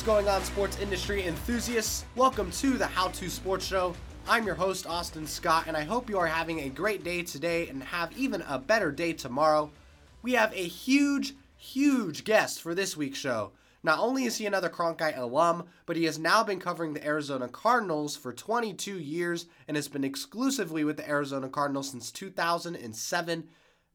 What's going on, sports industry enthusiasts? Welcome to the How to Sports Show. I'm your host, Austin Scott, and I hope you are having a great day today and have even a better day tomorrow. We have a huge, huge guest for this week's show. Not only is he another Cronkite alum, but he has now been covering the Arizona Cardinals for 22 years and has been exclusively with the Arizona Cardinals since 2007.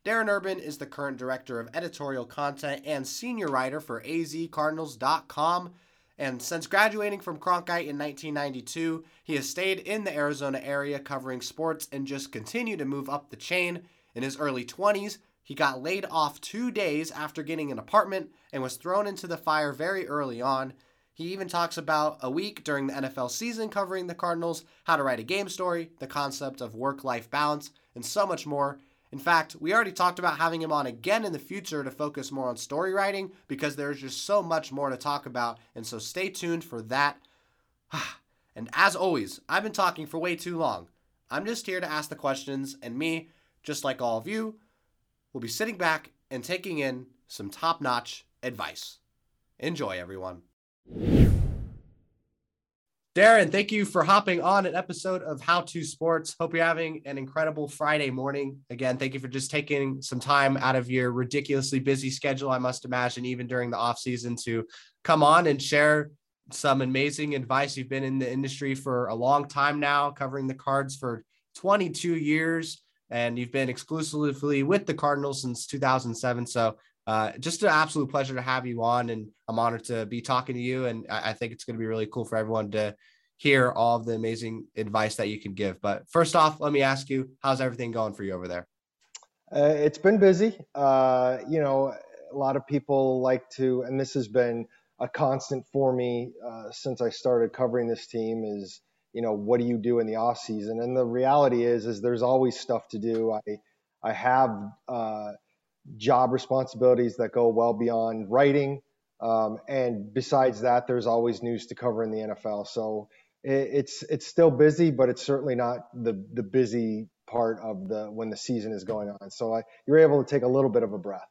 Darren Urban is the current director of editorial content and senior writer for azcardinals.com. And since graduating from Cronkite in 1992, he has stayed in the Arizona area covering sports and just continued to move up the chain. In his early 20s, he got laid off two days after getting an apartment and was thrown into the fire very early on. He even talks about a week during the NFL season covering the Cardinals, how to write a game story, the concept of work life balance, and so much more. In fact, we already talked about having him on again in the future to focus more on story writing because there's just so much more to talk about, and so stay tuned for that. and as always, I've been talking for way too long. I'm just here to ask the questions, and me, just like all of you, will be sitting back and taking in some top notch advice. Enjoy, everyone. Darren, thank you for hopping on an episode of How to Sports. Hope you're having an incredible Friday morning. Again, thank you for just taking some time out of your ridiculously busy schedule, I must imagine, even during the off season, to come on and share some amazing advice. You've been in the industry for a long time now, covering the cards for 22 years, and you've been exclusively with the Cardinals since 2007. So uh, just an absolute pleasure to have you on, and I'm honored to be talking to you. And I, I think it's going to be really cool for everyone to hear all of the amazing advice that you can give. But first off, let me ask you, how's everything going for you over there? Uh, it's been busy. Uh, you know, a lot of people like to, and this has been a constant for me uh, since I started covering this team. Is you know, what do you do in the off season? And the reality is, is there's always stuff to do. I I have uh, job responsibilities that go well beyond writing. Um, and besides that, there's always news to cover in the NFL. So it, it's it's still busy, but it's certainly not the the busy part of the when the season is going on. So I, you're able to take a little bit of a breath.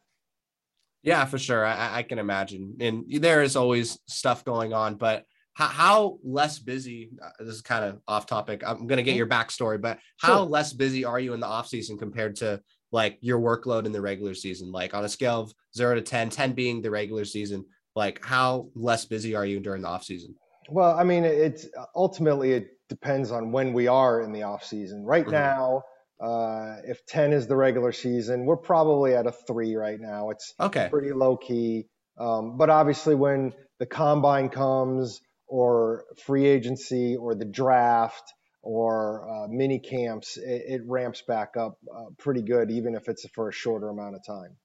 Yeah, for sure. I, I can imagine, and there is always stuff going on, but how, how less busy uh, this is kind of off topic i'm going to get mm-hmm. your backstory but how sure. less busy are you in the off season compared to like your workload in the regular season like on a scale of 0 to 10 10 being the regular season like how less busy are you during the off season? Well i mean it's ultimately it depends on when we are in the off season. Right mm-hmm. now uh, if 10 is the regular season we're probably at a 3 right now. It's okay. pretty low key um, but obviously when the combine comes or free agency or the draft or uh, mini camps, it, it, ramps back up uh, pretty good, even if it's for a shorter amount of time.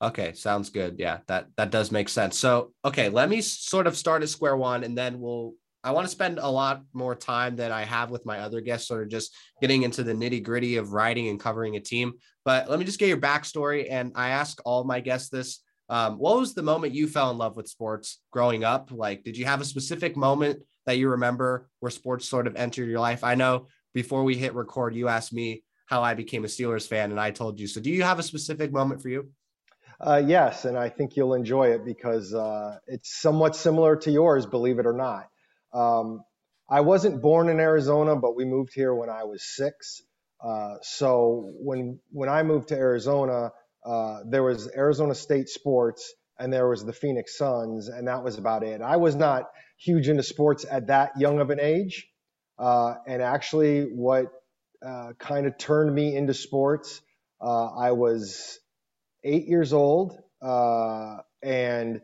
Okay, sounds good. Yeah, that that does make sense. So, okay, let me sort of start at square one, and then we'll. I want to spend a lot more time than I have with my other guests, sort of just getting into the nitty gritty of writing and covering a team. But let me just get your backstory, and I ask all my guests this. Um, what was the moment you fell in love with sports growing up? Like, did you have a specific moment that you remember where sports sort of entered your life? I know before we hit record, you asked me how I became a Steelers fan, and I told you. So, do you have a specific moment for you? Uh, yes, and I think you'll enjoy it because uh, it's somewhat similar to yours, believe it or not. Um, I wasn't born in Arizona, but we moved here when I was six. Uh, so when when I moved to Arizona, uh, there was Arizona State sports and there was the Phoenix Suns, and that was about it. I was not huge into sports at that young of an age. Uh, and actually, what uh, kind of turned me into sports, uh, I was eight years old, uh, and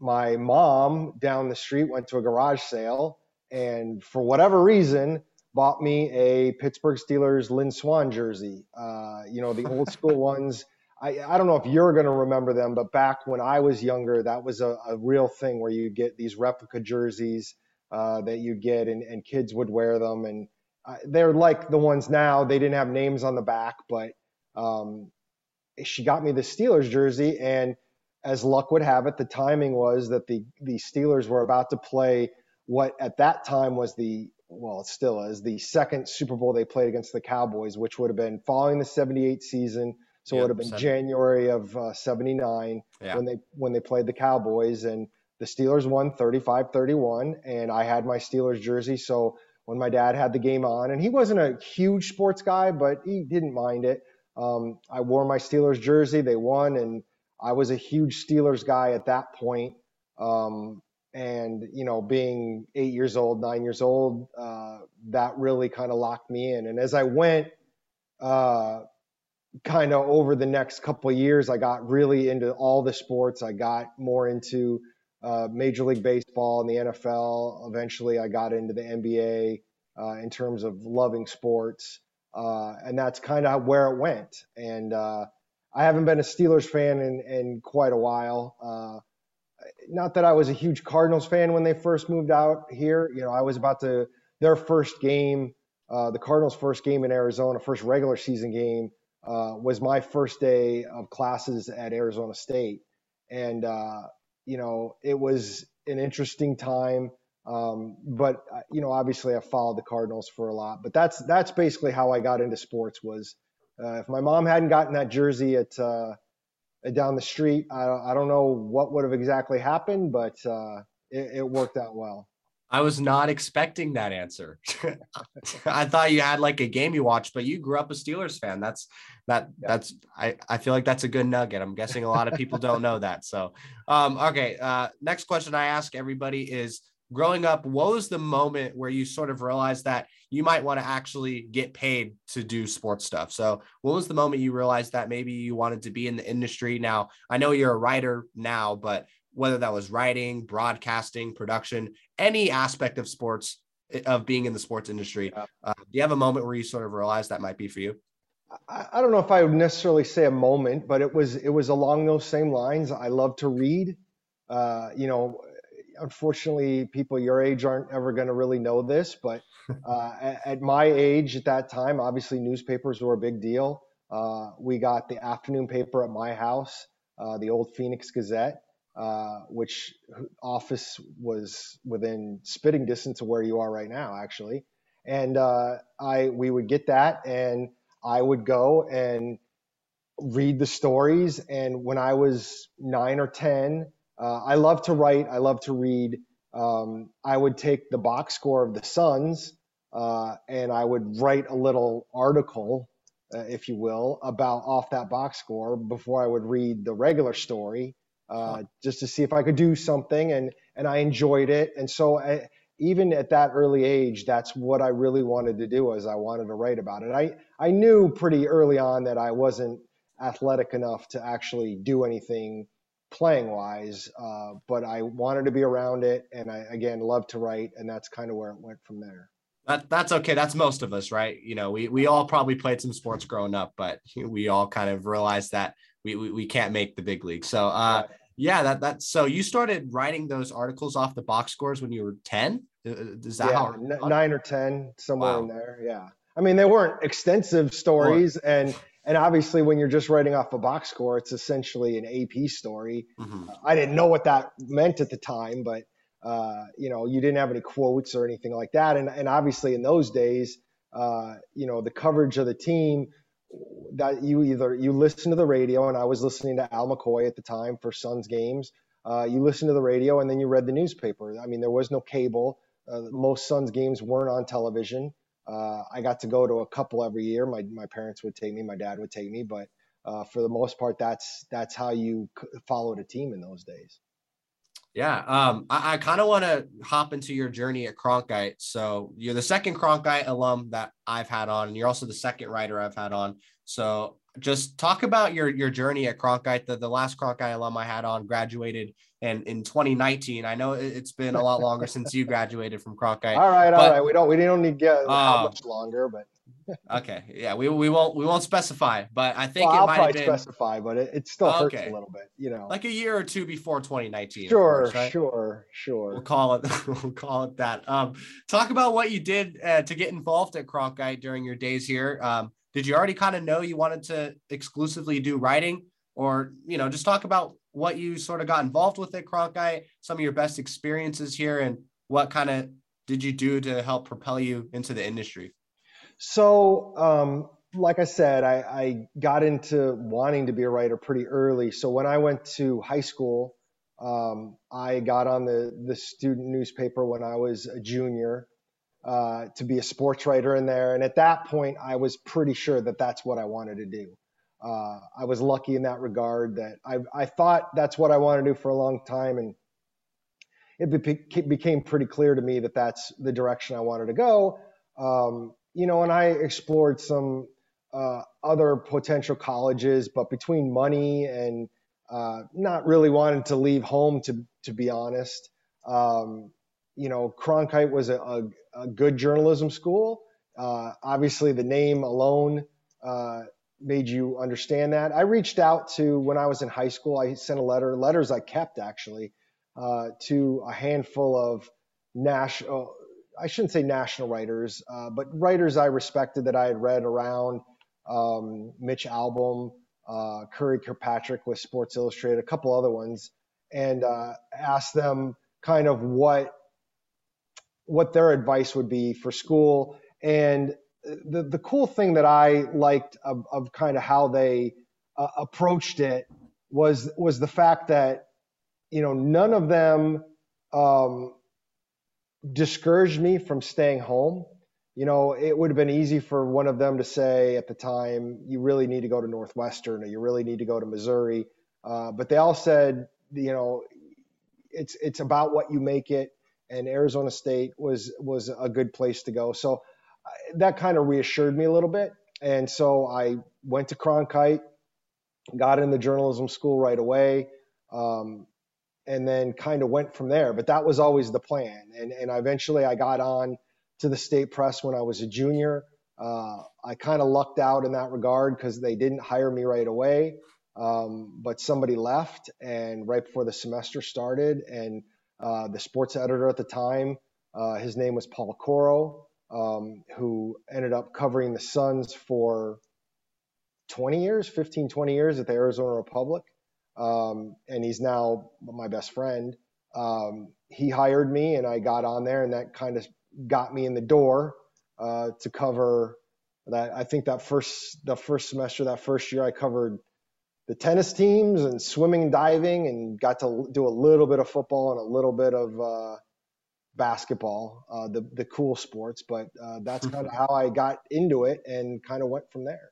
my mom down the street went to a garage sale, and for whatever reason, bought me a Pittsburgh Steelers Lynn Swann jersey. you know, the old school ones I, I don't know if you're going to remember them, but back when I was younger, that was a, a real thing where you get these replica jerseys uh, that you get, and, and kids would wear them. And they're like the ones now. They didn't have names on the back, but um, she got me the Steelers jersey. And as luck would have it, the timing was that the, the Steelers were about to play what at that time was the well, it still is the second Super Bowl they played against the Cowboys, which would have been following the 78 season so it would have been 70. January of uh, '79 yeah. when they when they played the Cowboys, and the Steelers won 35 31, and I had my Steelers jersey. So when my dad had the game on, and he wasn't a huge sports guy, but he didn't mind it. Um, I wore my Steelers jersey. They won, and I was a huge Steelers guy at that point. Um, and you know, being eight years old, nine years old, uh, that really kind of locked me in. And as I went, uh, kind of over the next couple years, I got really into all the sports. I got more into uh, Major League Baseball and the NFL. Eventually, I got into the NBA uh, in terms of loving sports, uh, and that's kind of where it went. And uh, I haven't been a Steelers fan in, in quite a while. Uh, not that I was a huge Cardinals fan when they first moved out here. You know, I was about to their first game, uh, the Cardinals' first game in Arizona, first regular season game, was my first day of classes at Arizona State, and you know, it was an interesting time. Um, but uh, you know, obviously, I followed the Cardinals for a lot. But that's that's basically how I got into sports. Was uh, if my mom hadn't gotten that jersey at, uh, down the street, I, I don't know what would have exactly happened, but uh, it, it worked out well. I was not expecting that answer. I thought you had like a game you watched, but you grew up a Steelers fan. That's that yeah. that's I, I feel like that's a good nugget. I'm guessing a lot of people don't know that. So um okay, uh next question I ask everybody is growing up, what was the moment where you sort of realized that you might want to actually get paid to do sports stuff? So, what was the moment you realized that maybe you wanted to be in the industry? Now, I know you're a writer now, but whether that was writing, broadcasting, production, any aspect of sports, eh, of being in the sports industry. Yeah. Uh, do you have a moment where you sort of realized that might be for you? I, I don't know if I would necessarily say a moment, but it was it was along those same lines. I love to read. Uh, you know, unfortunately, people your age aren't ever going to really know this, but uh, at, at, my age at that time, obviously newspapers were a big deal. Uh, we got the afternoon paper at my house, uh, the old Phoenix Gazette, uh, which office was within spitting distance of where you are right now, actually. And uh, I we would get that, and I would go and read the stories. And when I was nine or ten, uh, I love to write. I love to read. Um, I would take the box score of the Suns, uh, and I would write a little article, uh, if you will, about off that box score before I would read the regular story uh, just to see if I could do something, and and I enjoyed it. And so I, even at that early age, that's what I really wanted to do. Was I wanted to write about it. I I knew pretty early on that I wasn't athletic enough to actually do anything playing wise, uh, but I wanted to be around it, and I again love to write, and that's kind of where it went from there. That, that's okay. That's most of us, right? You know, we, we all probably played some sports growing up, but we all kind of realized that we, we, we can't make the big league. So, uh, yeah, that that's so you started writing those articles off the box scores when you were 10. Uh, uh, is that yeah, how n- nine or 10 somewhere wow. in there? Yeah. I mean, they weren't extensive stories and, and obviously when you're just writing off a box score, it's essentially an AP story. Mm-hmm. Uh, I didn't know what that meant at the time, but uh, you know, you didn't have any quotes or anything like that. And, and obviously in those days, uh, you know, the coverage of the team that you either you listen to the radio, and I was listening to Al McCoy at the time for Suns games. Uh, you listen to the radio, and then you read the newspaper. I mean, there was no cable. Uh, most Suns games weren't on television. Uh, I got to go to a couple every year. My my parents would take me, my dad would take me, but uh, for the most part, that's that's how you followed a team in those days. Yeah, um, I, I kind of want to hop into your journey at Cronkite. So you're the second Cronkite alum that I've had on, and you're also the second writer I've had on. So just talk about your your journey at Cronkite. The, the last Cronkite alum I had on graduated and in 2019. I know it's been a lot longer since you graduated from Cronkite. All right, but, all right. We don't we don't need to get uh, how much longer, but okay, yeah, we, we won't we won't specify, but I think well, it I'll might probably been specify, but it, it still hurts okay. a little bit, you know, like a year or two before 2019. Sure, course, right? sure, sure. We'll call it we'll call it that. Um, talk about what you did uh, to get involved at Cronkite during your days here. Um, did you already kind of know you wanted to exclusively do writing, or you know, just talk about what you sort of got involved with at Cronkite, some of your best experiences here, and what kind of did you do to help propel you into the industry? So, um, like I said, I, I, got into wanting to be a writer pretty early. So when I went to high school, Um, I got on the the student newspaper when I was a junior uh, to be a sports writer in there, and at that point, I was pretty sure that that's what I wanted to do. Uh, I was lucky in that regard that I, I thought that's what I wanted to do for a long time, and it became pretty clear to me that that's the direction I wanted to go. Um, you know, and I explored some uh, other potential colleges, but between money and uh, not really wanting to leave home, to to be honest, um, you know, Cronkite was a, a, a good journalism school. Uh, obviously, the name alone uh, made you understand that. I reached out to when I was in high school. I sent a letter, letters I kept actually, uh, to a handful of national. I shouldn't say national writers, uh, but writers I respected that I had read around um, Mitch Albom, uh, Curry Kirkpatrick with Sports Illustrated, a couple other ones, and uh, asked them kind of what what their advice would be for school. And the the cool thing that I liked of, of kind of how they uh, approached it was was the fact that you know none of them um, discouraged me from staying home you know, it would have been easy for one of them to say at the time, you really need to go to Northwestern or you really need to go to Missouri. Uh, but they all said, you know, it's it's about what you make it, and Arizona State was was a good place to go. So uh, that kind of reassured me a little bit, and so I went to Cronkite, got in the journalism school right away, um, and then kind of went from there. But that was always the plan, and and eventually I got on to the state press when I was a junior. Uh, I kind of lucked out in that regard because they didn't hire me right away. Um, but somebody left, and right before the semester started, and uh, the sports editor at the time, uh, his name was Paul Coro, um, who ended up covering the Suns for 20 years, 15, 20 years at the Arizona Republic. Um, and he's now my best friend. Um, he hired me, and I got on there, and that kind of got me in the door uh, to cover that. I think that first the first semester, that first year, I covered the tennis teams and swimming and diving, and got to do a little bit of football and a little bit of uh, basketball, uh, the the cool sports. But uh, that's kind of how I got into it, and kind of went from there.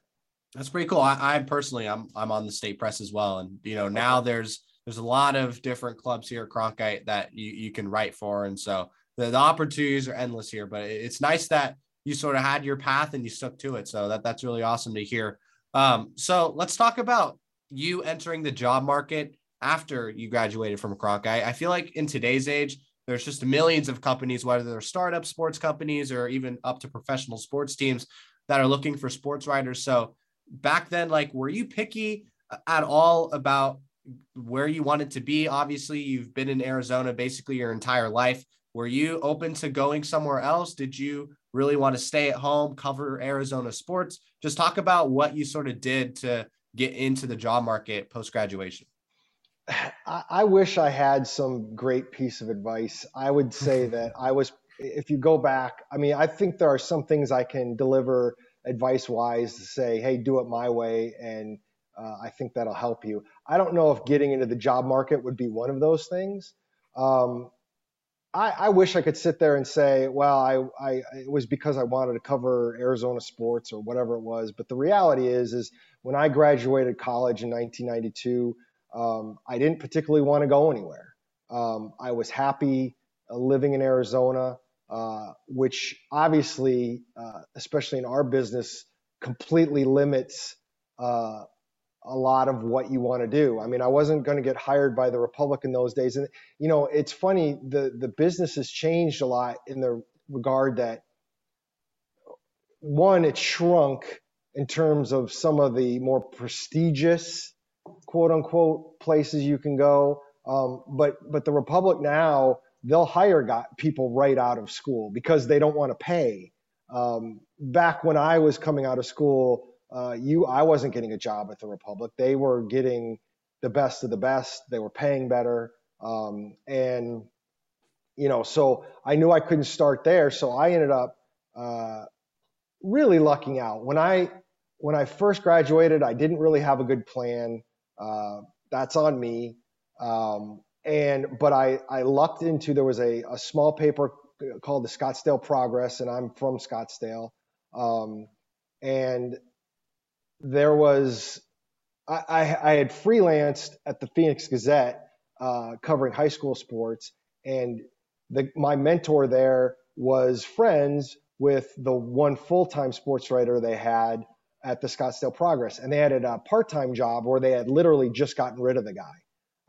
That's pretty cool. I, I personally, I'm I'm on the state press as well, and you know now there's there's a lot of different clubs here at Cronkite that you, you can write for. And so the, the opportunities are endless here, but it's nice that you sort of had your path and you stuck to it. So that that's really awesome to hear. Um, so let's talk about you entering the job market after you graduated from Kronk. I, I feel like in today's age, there's just millions of companies, whether they're startup sports companies or even up to professional sports teams that are looking for sports writers. So back then, like, were you picky at all about where you wanted to be? Obviously, you've been in Arizona basically your entire life. Were you open to going somewhere else? Did you really want to stay at home, cover Arizona sports? Just talk about what you sort of did to get into the job market post graduation. I wish I had some great piece of advice. I would say that I was, if you go back, I mean, I think there are some things I can deliver advice wise to say, hey, do it my way. And uh, I think that'll help you. I don't know if getting into the job market would be one of those things. Um, I, I, wish I could sit there and say, well, I, I, it was because I wanted to cover Arizona sports or whatever it was. But the reality is, is when I graduated college in 1992, um, I didn't particularly want to go anywhere. Um, I was happy uh, living in Arizona, uh, which obviously, uh, especially in our business, completely limits uh, a lot of what you want to do. I mean, I wasn't going to get hired by the Republic in those days. And, you know, it's funny, the, the business has changed a lot in the regard that one, it shrunk in terms of some of the more prestigious, quote unquote, places you can go. Um, but, but the Republic now, they'll hire got people right out of school because they don't want to pay. Um, back when I was coming out of school, uh, you I wasn't getting a job at the Republic. They were getting the best of the best. They were paying better, um, and you know, so I knew I couldn't start there. So I ended up uh, really lucking out when I when I first graduated. I didn't really have a good plan. Uh, that's on me. Um, and but I I lucked into there was a a small paper called the Scottsdale Progress, and I'm from Scottsdale, um, and there was I, I, I had freelanced at the Phoenix Gazette uh, covering high school sports, and the, my mentor there was friends with the one full-time sports writer they had at the Scottsdale Progress, and they had a part-time job where they had literally just gotten rid of the guy,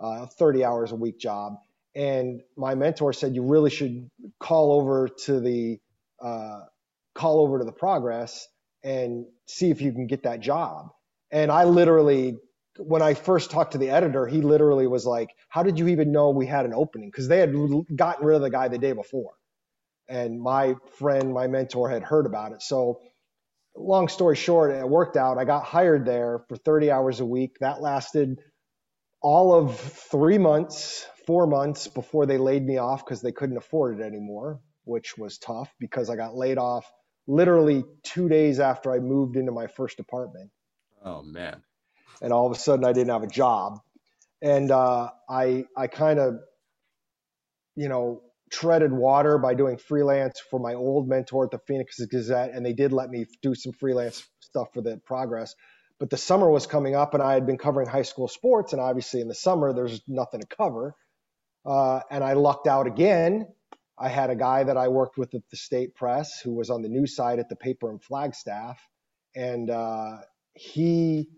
uh, 30 hours a week job. And my mentor said you really should call over to the uh, call over to the Progress and see if you can get that job. And I literally, when I first talked to the editor, he literally was like, "How did you even know we had an opening?" Because they had gotten rid of the guy the day before, and my friend, my mentor, had heard about it. So, long story short, it worked out. I got hired there for 30 hours a week. That lasted all of three months, four months before they laid me off because they couldn't afford it anymore, which was tough because I got laid off literally two days after I moved into my first apartment. Oh man! And all of a sudden, I didn't have a job, and uh, I I kind of, you know, treaded water by doing freelance for my old mentor at the Phoenix Gazette, and they did let me do some freelance stuff for the Progress. But the summer was coming up, and I had been covering high school sports, and obviously in the summer there's nothing to cover. Uh, and I lucked out again I had a guy that I worked with at the state press who was on the news side at the paper in Flagstaff, and uh, he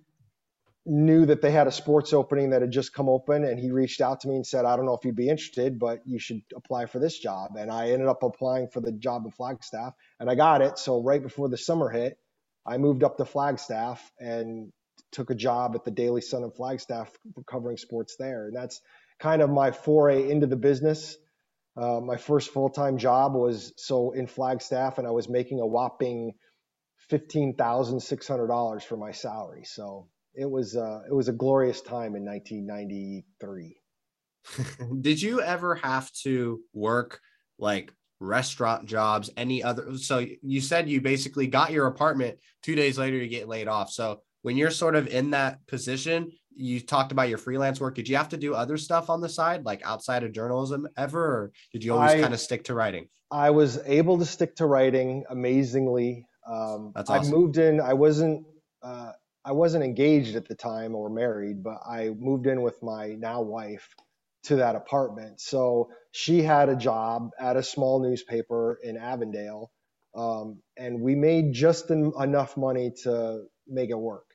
knew that they had a sports opening that had just come open, and he reached out to me and said, "I don't know if you'd be interested, but you should apply for this job." And I ended up applying for the job in Flagstaff, and I got it. So right before the summer hit, I moved up to Flagstaff and took a job at the Daily Sun in Flagstaff covering sports there, and that's kind of my foray into the business. Uh, my first full time job was so in Flagstaff, and I was making a whopping fifteen thousand six hundred dollars for my salary. So it was uh, it was a glorious time in 1993. Did you ever have to work like restaurant jobs, any other? So you said you basically got your apartment two days later, you get laid off. So when you're sort of in that position, you talked about your freelance work. Did you have to do other stuff on the side, like outside of journalism ever, or did you always kind of stick to writing? I was able to stick to writing amazingly. Um, That's awesome. I moved in. I wasn't. Uh, I wasn't engaged at the time or married, but I moved in with my now wife to that apartment. So she had a job at a small newspaper in Avondale, um, and we made just en- enough money to make it work.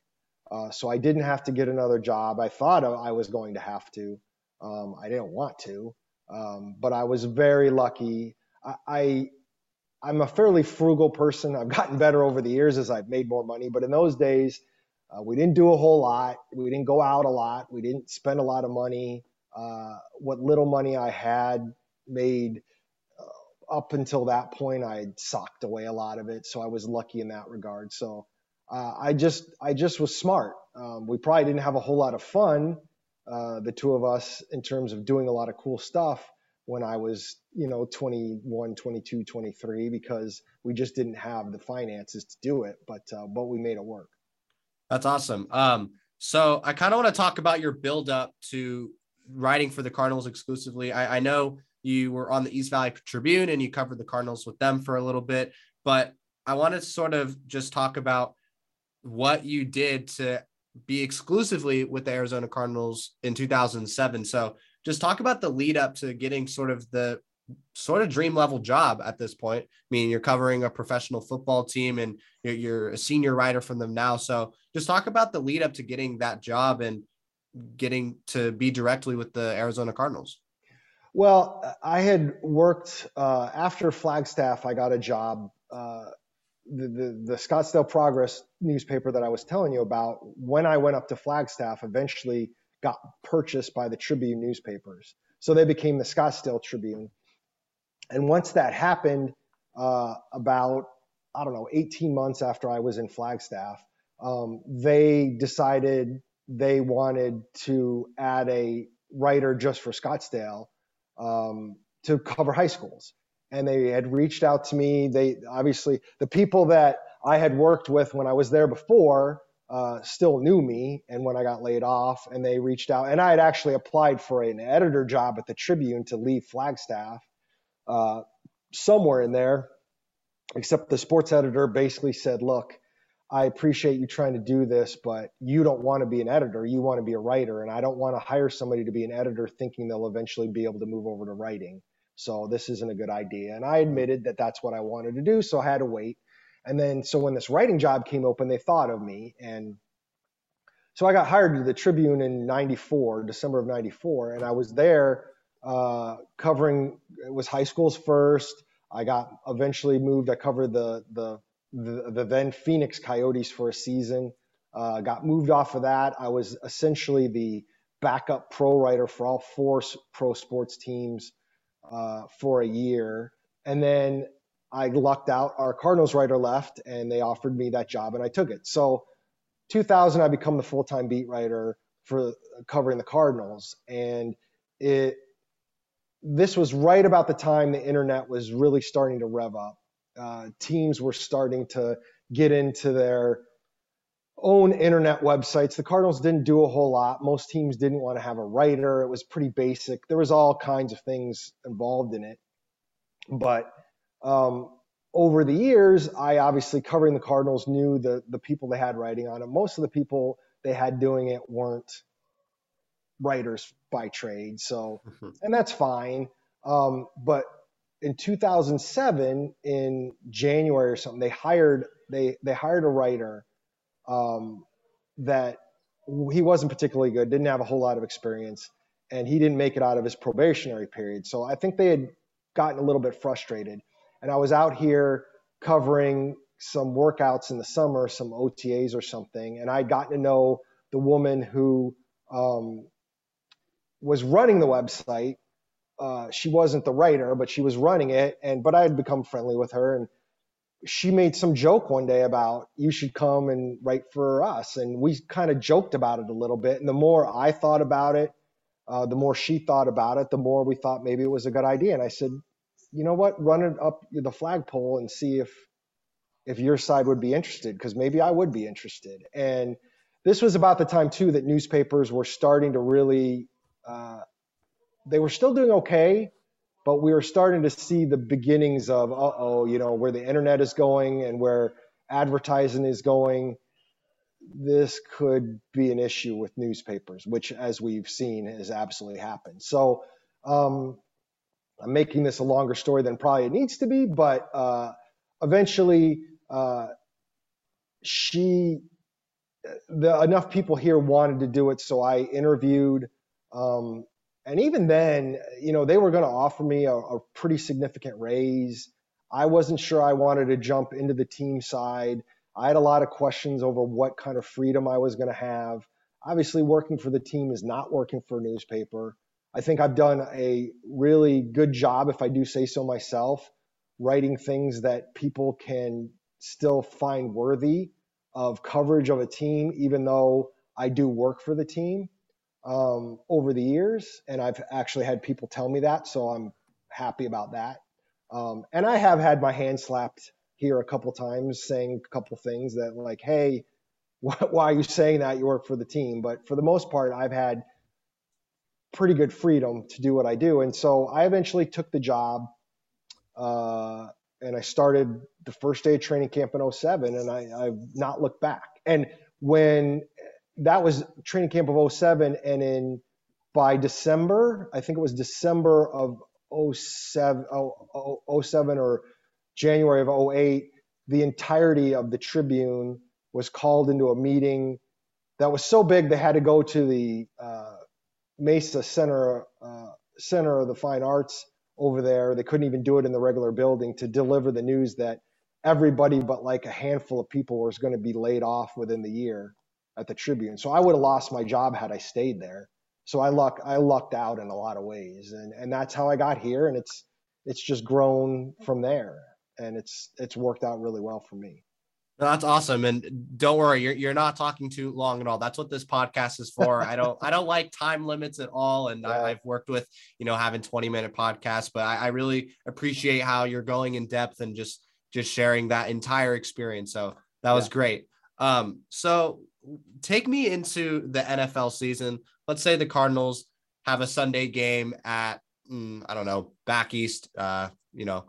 Uh, so I didn't have to get another job. I thought I was going to have to. Um, I didn't want to, um, but I was very lucky. I, I am a fairly frugal person. I've gotten better over the years as I've made more money, but in those days, uh, we didn't do a whole lot. We didn't go out a lot. We didn't spend a lot of money. Uh, what little money I had made uh, up until that point, I had socked away a lot of it. So I was lucky in that regard. So uh, I just I just was smart. Um, we probably didn't have a whole lot of fun, uh, the two of us, in terms of doing a lot of cool stuff when I was, you know, 21, 22, 23, because we just didn't have the finances to do it. But uh, but we made it work. That's awesome. Um, so I kind of want to talk about your build up to writing for the Cardinals exclusively. I, I know you were on the East Valley Tribune and you covered the Cardinals with them for a little bit, but I want to sort of just talk about what you did to be exclusively with the Arizona Cardinals in 2007. So just talk about the lead up to getting sort of the sort of dream level job at this point. I mean, you're covering a professional football team and you're, you're a senior writer from them now. So just talk about the lead up to getting that job and getting to be directly with the Arizona Cardinals. Well, I had worked uh, after Flagstaff. I got a job uh, the, the, the Scottsdale Progress newspaper that I was telling you about, when I went up to Flagstaff, eventually got purchased by the Tribune newspapers. So they became the Scottsdale Tribune. And once that happened, uh, about, I don't know, 18 months after I was in Flagstaff, um, they decided they wanted to add a writer just for Scottsdale um, to cover high schools and they had reached out to me. They obviously the people that I had worked with when I was there before uh, still knew me. And when I got laid off, and they reached out, and I had actually applied for an editor job at the Tribune to leave Flagstaff uh, somewhere in there. Except the sports editor basically said, "Look, I appreciate you trying to do this, but you don't want to be an editor. You want to be a writer, and I don't want to hire somebody to be an editor thinking they'll eventually be able to move over to writing." So this isn't a good idea. And I admitted that that's what I wanted to do. So I had to wait. And then, so when this writing job came open, they thought of me. And so I got hired to the Tribune in 94, December of 94. And I was there uh, covering, it was high schools first. I got eventually moved. I covered the, the, the, the then Phoenix Coyotes for a season. Uh, got moved off of that. I was essentially the backup pro writer for all four pro sports teams uh, for a year. And then I lucked out. Our Cardinals writer left, and they offered me that job, and I took it. So, 2000, I become the full time beat writer for covering the Cardinals, and it. This was right about the time the internet was really starting to rev up. Uh, teams were starting to get into their own internet websites. The Cardinals didn't do a whole lot. Most teams didn't want to have a writer. It was pretty basic. There was all kinds of things involved in it. But um, over the years, I obviously covering the Cardinals knew the the people they had writing on it. Most of the people they had doing it weren't writers by trade, so mm-hmm. and that's fine. Um, but in 2007, in January or something, they hired they they hired a writer um, that he wasn't particularly good, didn't have a whole lot of experience, and he didn't make it out of his probationary period. So I think they had gotten a little bit frustrated. And I was out here covering some workouts in the summer, some OTAs or something, and I'd gotten to know the woman who um, was running the website. Uh, she wasn't the writer, but she was running it, and but I had become friendly with her, and she made some joke one day about you should come and write for us, and we kind of joked about it a little bit. And the more I thought about it, uh, the more she thought about it, the more we thought maybe it was a good idea. And I said, you know what, run it up the flagpole and see if if your side would be interested, because maybe I would be interested. And this was about the time too that newspapers were starting to really, uh, they were still doing okay, but we were starting to see the beginnings of, uh oh, you know, where the internet is going and where advertising is going. This could be an issue with newspapers, which, as we've seen, has absolutely happened. So, um, I'm making this a longer story than probably it needs to be, but uh, eventually uh, she, the, enough people here wanted to do it, so I interviewed. Um, and even then, you know, they were going to offer me a, a pretty significant raise. I wasn't sure I wanted to jump into the team side. I had a lot of questions over what kind of freedom I was going to have. Obviously, working for the team is not working for a newspaper. I think I've done a really good job, if I do say so myself, writing things that people can still find worthy of coverage of a team, even though I do work for the team um, over the years. And I've actually had people tell me that. So I'm happy about that. Um, and I have had my hand slapped here a couple times saying a couple things that, like, hey, why are you saying that? You work for the team. But for the most part, I've had pretty good freedom to do what I do. And so I eventually took the job uh, and I started the first day of training camp in 07 and I, I've not looked back. And when that was training camp of 07 and in by December, I think it was December of 07, 07 or January of 08, the entirety of the Tribune was called into a meeting that was so big they had to go to the uh, Mesa Center uh, Center of the Fine Arts over there. They couldn't even do it in the regular building to deliver the news that everybody but like a handful of people was going to be laid off within the year at the Tribune. So I would have lost my job had I stayed there. So I luck I lucked out in a lot of ways, and and that's how I got here, and it's it's just grown from there, and it's it's worked out really well for me. That's awesome. And don't worry, you're, you're not talking too long at all. That's what this podcast is for. I don't, I don't like time limits at all. And yeah. I, have worked with, you know, having 20 minute podcasts, but I, I, really appreciate how you're going in depth and just, just sharing that entire experience. So that was yeah. great. Um, so take me into the NFL season. Let's say the Cardinals have a Sunday game at mm, I don't know back east. Uh, you know,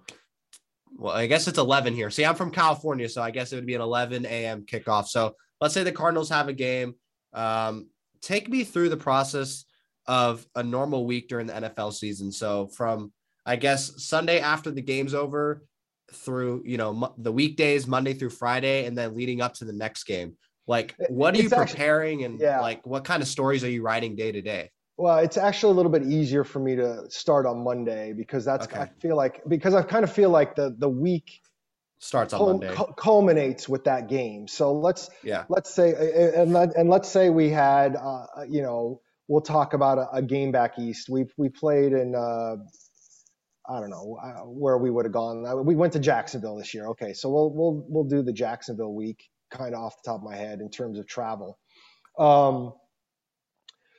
well, I guess it's 11 here. See, I'm from California, so I guess it would be an 11 a.m. kickoff. So let's say the Cardinals have a game. Um, take me through the process of a normal week during the NFL season. So from I guess Sunday after the game's over through you know the weekdays Monday through Friday, and then leading up to the next game. Like, what are it's you preparing, actually, and yeah. like what kind of stories are you writing day to day? Well, it's actually a little bit easier for me to start on Monday because that's okay. I feel like because I kind of feel like the the week starts on cul- Monday culminates with that game. So let's yeah let's say and let, and let's say we had uh, you know we'll talk about a, a, game back east. We we played in uh, I don't know uh, where we would have gone. Uh, we went to Jacksonville this year. Okay, so we'll we'll we'll do the Jacksonville week kind of off the top of my head in terms of travel. Um,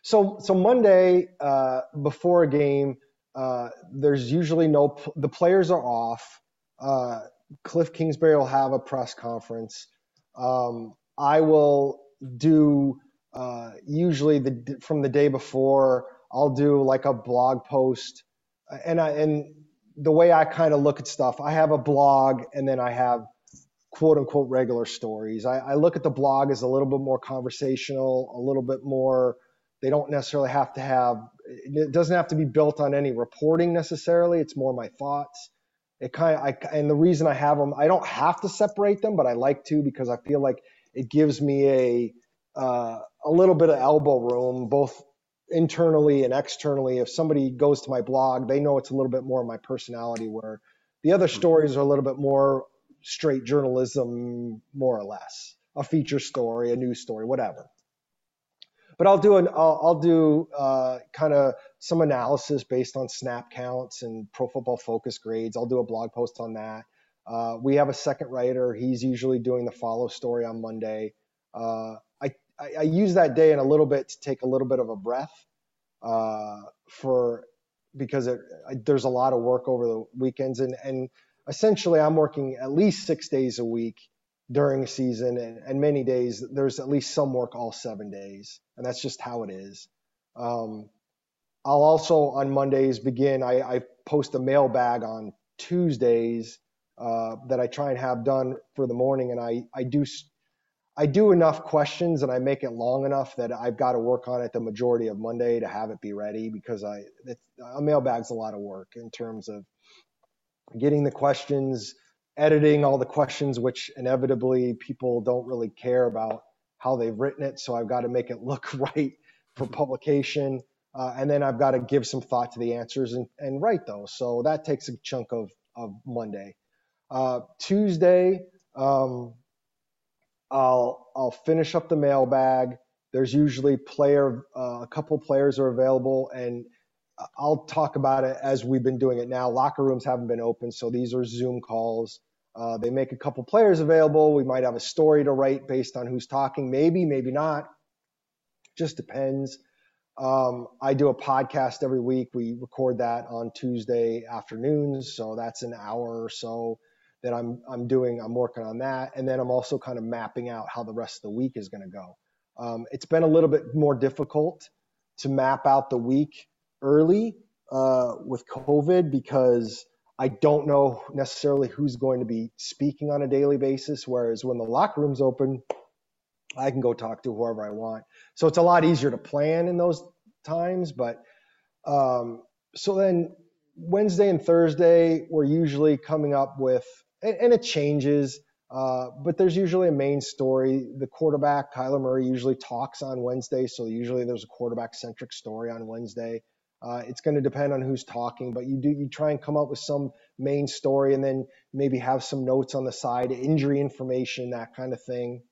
so so Monday uh, before a game, uh, there's usually no the players are off. Uh, Cliff Kingsbury will have a press conference. Um, I will do uh, usually the from the day before. I'll do like a blog post, and I and the way I kind of look at stuff, I have a blog and then I have quote unquote regular stories. I, I look at the blog as a little bit more conversational, a little bit more they don't necessarily have to have, it doesn't have to be built on any reporting necessarily. It's more my thoughts. It kind of, I, and the reason I have them, I don't have to separate them, but I like to because I feel like it gives me a, uh, a little bit of elbow room, both internally and externally. If somebody goes to my blog, they know it's a little bit more of my personality where the other stories are a little bit more straight journalism, more or less a feature story, a news story, whatever but I'll do an I'll, I'll do uh, kind of some analysis based on snap counts and Pro Football Focus grades. I'll do a blog post on that. Uh, we have a second writer. He's usually doing the follow story on Monday. Uh, I, I, I use that day in a little bit to take a little bit of a breath uh, for because it, there's a lot of work over the weekends and and essentially I'm working at least six days a week during a season and, and many days there's at least some work all seven days and that's just how it is. Um, i'll also on mondays begin I, I post a mailbag on tuesdays uh, that i try and have done for the morning and i, I do i do enough questions and i make it long enough that i've got to work on it the majority of monday to have it be ready because i a mailbag's a lot of work in terms of getting the questions editing all the questions, which inevitably people don't really care about how they've written it. So I've got to make it look right for publication. Uh, and then I've got to give some thought to the answers and, and write those. So that takes a chunk of, of Monday. Uh, Tuesday, um, I'll, I'll finish up the mailbag. There's usually player, uh, a couple players are available and I'll talk about it as we've been doing it now. Locker rooms haven't been open, so these are Zoom calls. Uh, they make a couple players available. We might have a story to write based on who's talking. Maybe, maybe not. Just depends. Um, I do a podcast every week. We record that on Tuesday afternoons, so that's an hour or so that I'm I'm doing. I'm working on that, and then I'm also kind of mapping out how the rest of the week is going to go. Um, it's been a little bit more difficult to map out the week early uh, with COVID because I don't know necessarily who's going to be speaking on a daily basis. Whereas when the locker room's open, I can go talk to whoever I want. So it's a lot easier to plan in those times. But um, so then Wednesday and Thursday, we're usually coming up with, and, and it changes. Uh, but there's usually a main story. The quarterback, Kyler Murray, usually talks on Wednesday. So usually there's a quarterback centric story on Wednesday. Uh, it's going to depend on who's talking, but you do you try and come up with some main story and then maybe have some notes on the side, injury information, that kind of thing.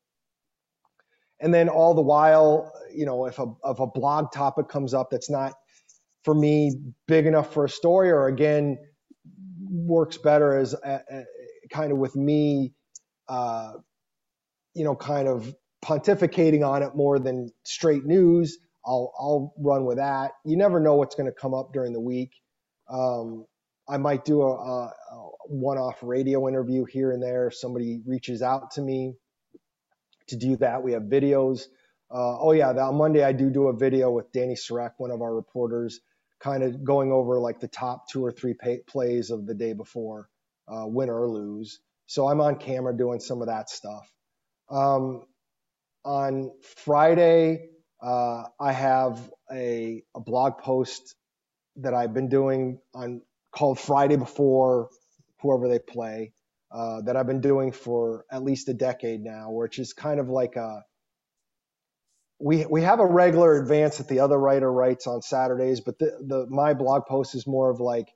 And then all the while, you know, if a if a blog topic comes up that's not for me big enough for a story, or again works better as a, a, kind of with me, uh, you know, kind of pontificating on it more than straight news I'll I'll run with that. You never know what's going to come up during the week. Um, I might do a, a, a one-off radio interview here and there. If somebody reaches out to me. to do that. We have videos. Uh, oh yeah, that on Monday I do do a video with Danny Sarek, one of our reporters, kind of going over like the top two or three pay- plays of the day before, uh, win or lose. So I'm on camera doing some of that stuff. Um, on Friday, uh, I have a, a blog post that I've been doing on called Friday Before whoever they play uh, that I've been doing for at least a decade now, which is kind of like a we we have a regular advance that the other writer writes on Saturdays, but the, the my blog post is more of like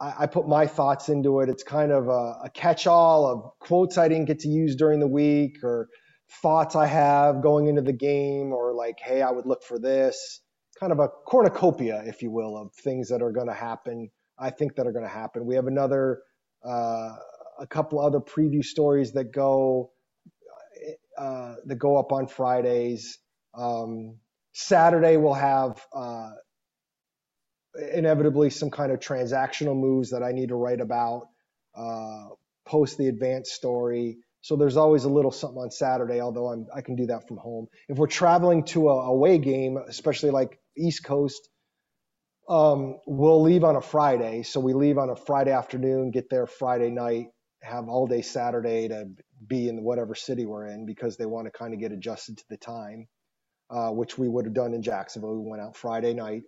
I, I put my thoughts into it. It's kind of a, a catch-all of quotes I didn't get to use during the week or thoughts I have going into the game, or like, hey, I would look for this. Kind of a cornucopia, if you will, of things that are going to happen. I think that are going to happen. We have another, uh, a couple other preview stories that go uh, that go up on Fridays. Um, Saturday we'll have uh, inevitably some kind of transactional moves that I need to write about. Uh, post the advanced story. So there's always a little something on Saturday, although I'm, I can do that from home. If we're traveling to a away game, especially like East Coast, um, we'll leave on a Friday. So we leave on a Friday afternoon, get there Friday night, have all day Saturday to be in whatever city we're in because they want to kind of get adjusted to the time, uh, which we would have done in Jacksonville. We went out Friday night.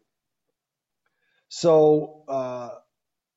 So uh,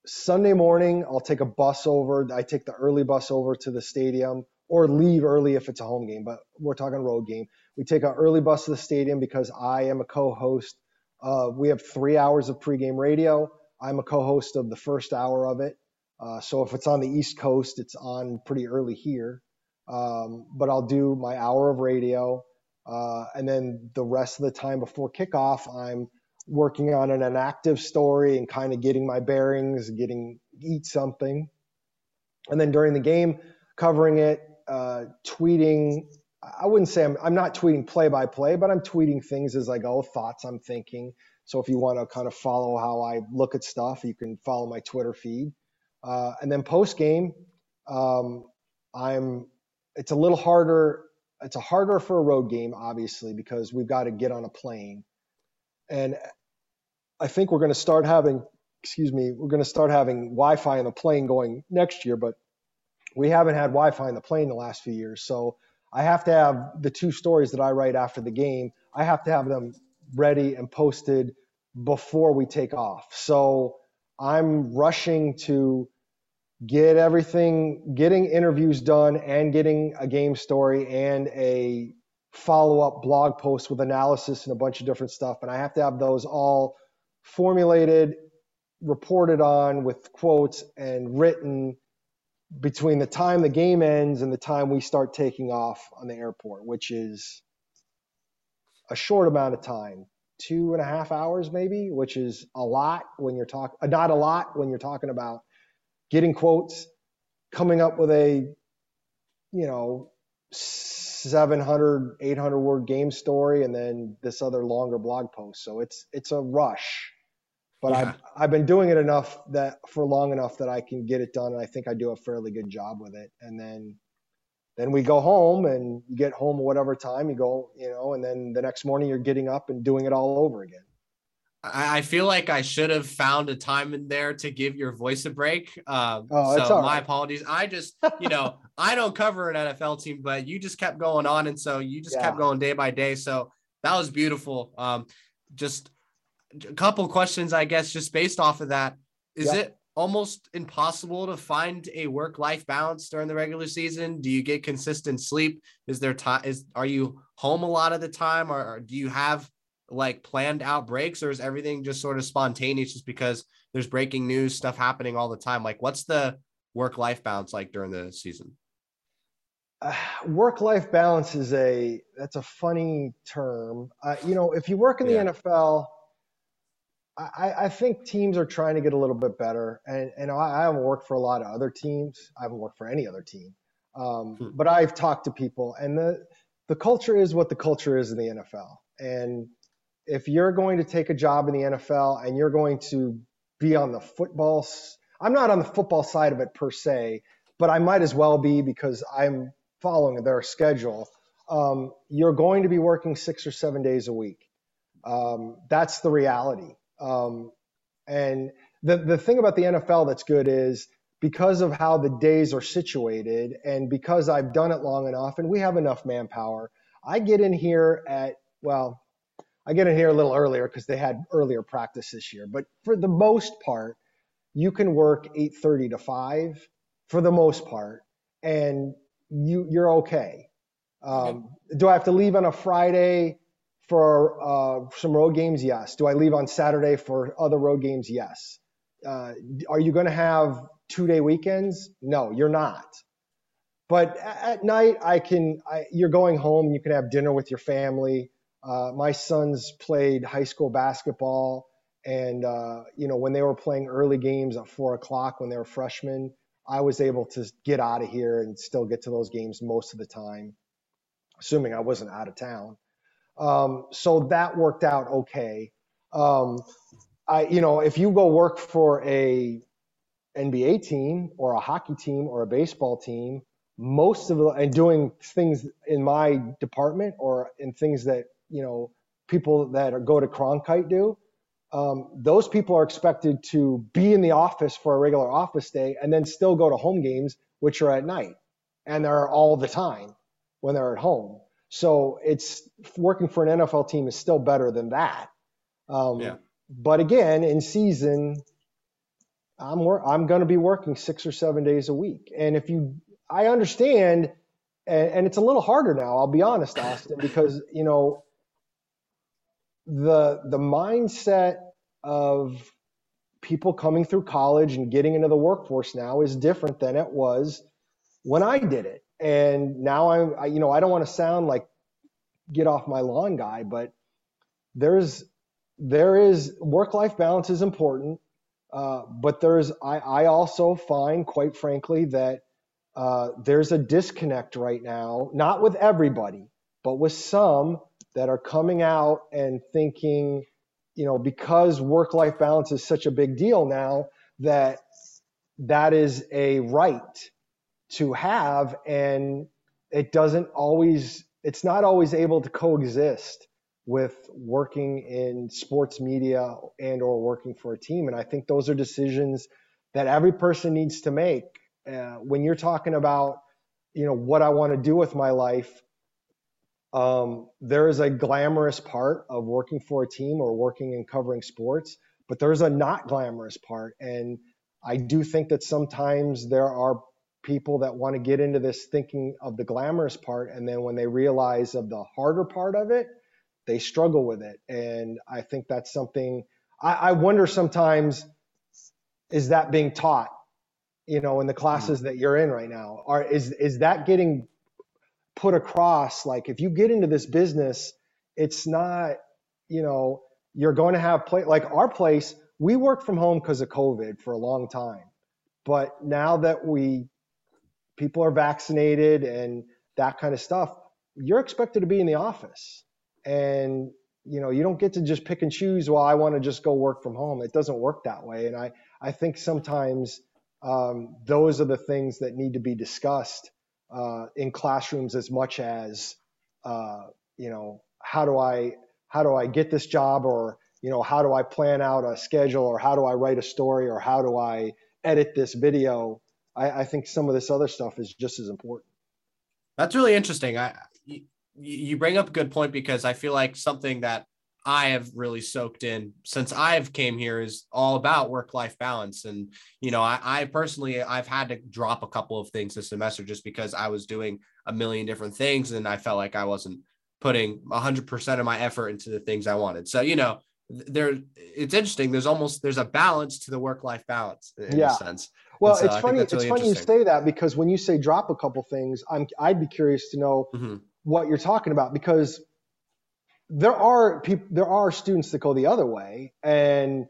Sunday morning, I'll take a bus over. I take the early bus over to the stadium or leave early if it's a home game, but we're talking road game. We take an early bus to the stadium because I am a co host. Uh, we have three hours of pregame radio. I'm a co host of the first hour of it. Uh, so if it's on the East Coast, it's on pretty early here. Um, but I'll do my hour of radio. Uh, and then the rest of the time before kickoff, I'm working on an inactive story and kind of getting my bearings, getting eat something. And then during the game, covering it, uh, tweeting. I wouldn't say I'm, I'm not tweeting play by play, but I'm tweeting things as I go, thoughts I'm thinking. So if you want to kind of follow how I look at stuff, you can follow my Twitter feed. Uh, and then post game, um, I'm. It's a little harder. It's a harder for a road game, obviously, because we've got to get on a plane and I think we're going to start having, excuse me, we're going to start having Wi-Fi in the plane going next year, but we haven't had Wi-Fi in the plane the last few years. So I have to have the two stories that I write after the game. I have to have them ready and posted before we take off. So I'm rushing to get everything, getting interviews done and getting a game story and a follow up blog post with analysis and a bunch of different stuff. And I have to have those all formulated, reported on with quotes and written between the time the game ends and the time we start taking off on the airport, which is a short amount of time two and a half hours maybe which is a lot when you're talking uh, not a lot when you're talking about getting quotes coming up with a you know 700 800 word game story and then this other longer blog post. So it's it's a rush but yeah. I've I've been doing it enough that for long enough that I can get it done and I think I do a fairly good job with it and then then we go home and you get home whatever time you go you know and then the next morning you're getting up and doing it all over again I feel like I should have found a time in there to give your voice a break. Um, oh, so my apologies. I just, you know, I don't cover an NFL team, but you just kept going on, and so you just yeah. kept going day by day. So that was beautiful. Um, just a couple questions, I guess, just based off of that. Is yep. it almost impossible to find a work-life balance during the regular season? Do you get consistent sleep? Is there time? Is are you home a lot of the time, or, or do you have like planned out breaks or is everything just sort of spontaneous just because there's breaking news stuff happening all the time like what's the work life balance like during the season uh, work life balance is a that's a funny term uh, you know if you work in the yeah. nfl I, I, think teams are trying to get a little bit better and, and I, I haven't worked for a lot of other teams i haven't worked for any other team um, hmm. but i've talked to people and the the culture is what the culture is in the nfl and if you're going to take a job in the NFL and you're going to be on the football, I'm not on the football side of it per se, but I might as well be because I'm following their schedule. um, you're going to be working six or seven days a week. Um, that's the reality. Um, and the, the thing about the NFL that's good is because of how the days are situated and because I've done it long enough and we have enough manpower, I get in here at, well, I get in here a little earlier because they had earlier practice this year. But for the most part, you can work 8:30 to 5 for the most part, and you you're okay. Um, okay. Do I have to leave on a Friday for uh, some road games? Yes. Do I leave on Saturday for other road games? Yes. Uh, are you going to have two day weekends? No, you're not. But at night, I can. I, you're going home. And you can have dinner with your family. Uh, my sons played high school basketball, and uh, you know when they were playing early games at four o'clock when they were freshmen, I was able to get out of here and still get to those games most of the time, assuming I wasn't out of town. Um, so that worked out okay. Um, I, you know, if you go work for a NBA team or a hockey team or a baseball team, most of the and doing things in my department or in things that you know people that are, go to Cronkite do. Um, those people are expected to be in the office for a regular office day and then still go to home games, which are at night, and they're all the time when they're at home. So it's working for an NFL team is still better than that. Um, yeah. But again, in season, I'm wor- I'm going to be working six or seven days a week, and if you, I understand, and, and it's a little harder now. I'll be honest, Austin, because you know the the mindset of people coming through college and getting into the workforce now is different than it was when I did it. And now I'm, I, you know, I don't want to sound like get off my lawn guy, but there's there is work life balance is important, uh, but there's I, I also find quite frankly that uh, there's a disconnect right now, not with everybody, but with some that are coming out and thinking, you know, because work life balance is such a big deal now that that is a right to have and it doesn't always it's not always able to coexist with working in sports media and or working for a team and i think those are decisions that every person needs to make uh, when you're talking about you know what i want to do with my life um, there is a glamorous part of working for a team or working and covering sports, but there's a not glamorous part. And I do think that sometimes there are people that want to get into this thinking of the glamorous part. And then when they realize of the harder part of it, they struggle with it. And I think that's something I, I wonder sometimes is that being taught, you know, in the classes mm-hmm. that you're in right now? Are is is that getting put across like if you get into this business it's not you know you're going to have play like our place we worked from home because of covid for a long time but now that we people are vaccinated and that kind of stuff you're expected to be in the office. And you know you don't get to just pick and choose well i want to just go work from home. It doesn't work that way. And i i think sometimes um, those are the things that need to be discussed uh, in classrooms as much as uh, you know how do I how do I get this job or you know how do I plan out a schedule or how do I write a story or how do I edit this video. I, I think some of this other stuff is just as important. That's really interesting. I you, bring up a good point because I feel like something that I have really soaked in since I've came here is all about work life balance. And, you know, I, I, personally, I've had to drop a couple of things this semester just because I was doing a million different things and I felt like I wasn't putting 100% of my effort into the things I wanted. So, you know, there it's interesting. There's almost there's a balance to the work life balance in yeah. a sense. Well, so it's funny. Really it's funny you say that because when you say drop a couple things, I'm I'd be curious to know mm-hmm. what you're talking about because there are people, there are students that go the other way, and